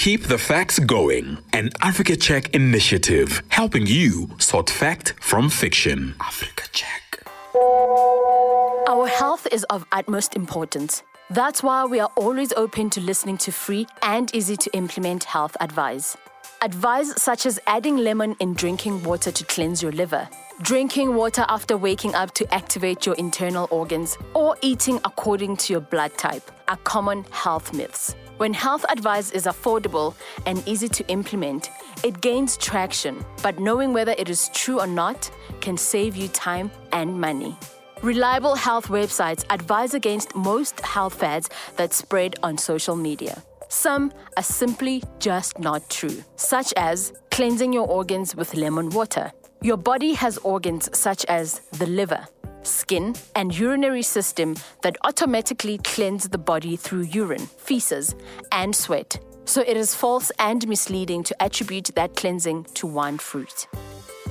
Keep the Facts Going, an Africa Check initiative helping you sort fact from fiction. Africa Check. Our health is of utmost importance. That's why we are always open to listening to free and easy to implement health advice. Advice such as adding lemon in drinking water to cleanse your liver, drinking water after waking up to activate your internal organs, or eating according to your blood type are common health myths. When health advice is affordable and easy to implement, it gains traction, but knowing whether it is true or not can save you time and money. Reliable health websites advise against most health fads that spread on social media. Some are simply just not true, such as cleansing your organs with lemon water. Your body has organs such as the liver, skin, and urinary system that automatically cleanse the body through urine, feces, and sweat. So it is false and misleading to attribute that cleansing to one fruit.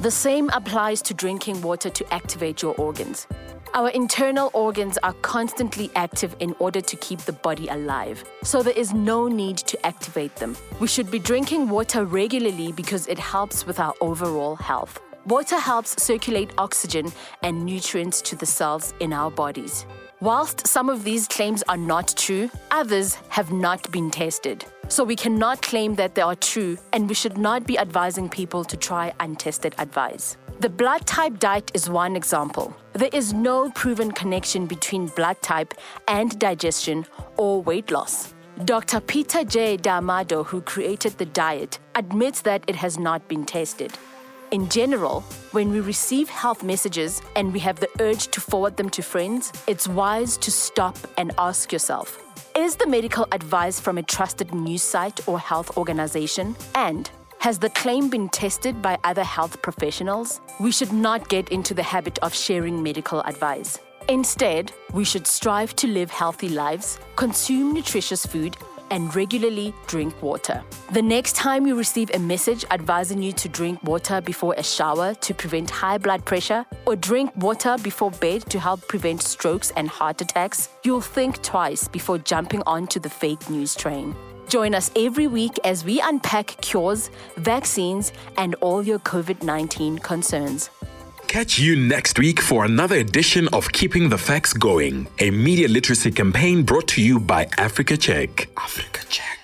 The same applies to drinking water to activate your organs. Our internal organs are constantly active in order to keep the body alive, so there is no need to activate them. We should be drinking water regularly because it helps with our overall health. Water helps circulate oxygen and nutrients to the cells in our bodies. Whilst some of these claims are not true, others have not been tested. So we cannot claim that they are true, and we should not be advising people to try untested advice. The blood type diet is one example. There is no proven connection between blood type and digestion or weight loss. Dr. Peter J. D'Adamo, who created the diet, admits that it has not been tested. In general, when we receive health messages and we have the urge to forward them to friends, it's wise to stop and ask yourself Is the medical advice from a trusted news site or health organization? And has the claim been tested by other health professionals? We should not get into the habit of sharing medical advice. Instead, we should strive to live healthy lives, consume nutritious food, and regularly drink water. The next time you receive a message advising you to drink water before a shower to prevent high blood pressure, or drink water before bed to help prevent strokes and heart attacks, you'll think twice before jumping onto the fake news train. Join us every week as we unpack cures, vaccines, and all your COVID 19 concerns. Catch you next week for another edition of Keeping the Facts Going, a media literacy campaign brought to you by Africa Check. Africa Check.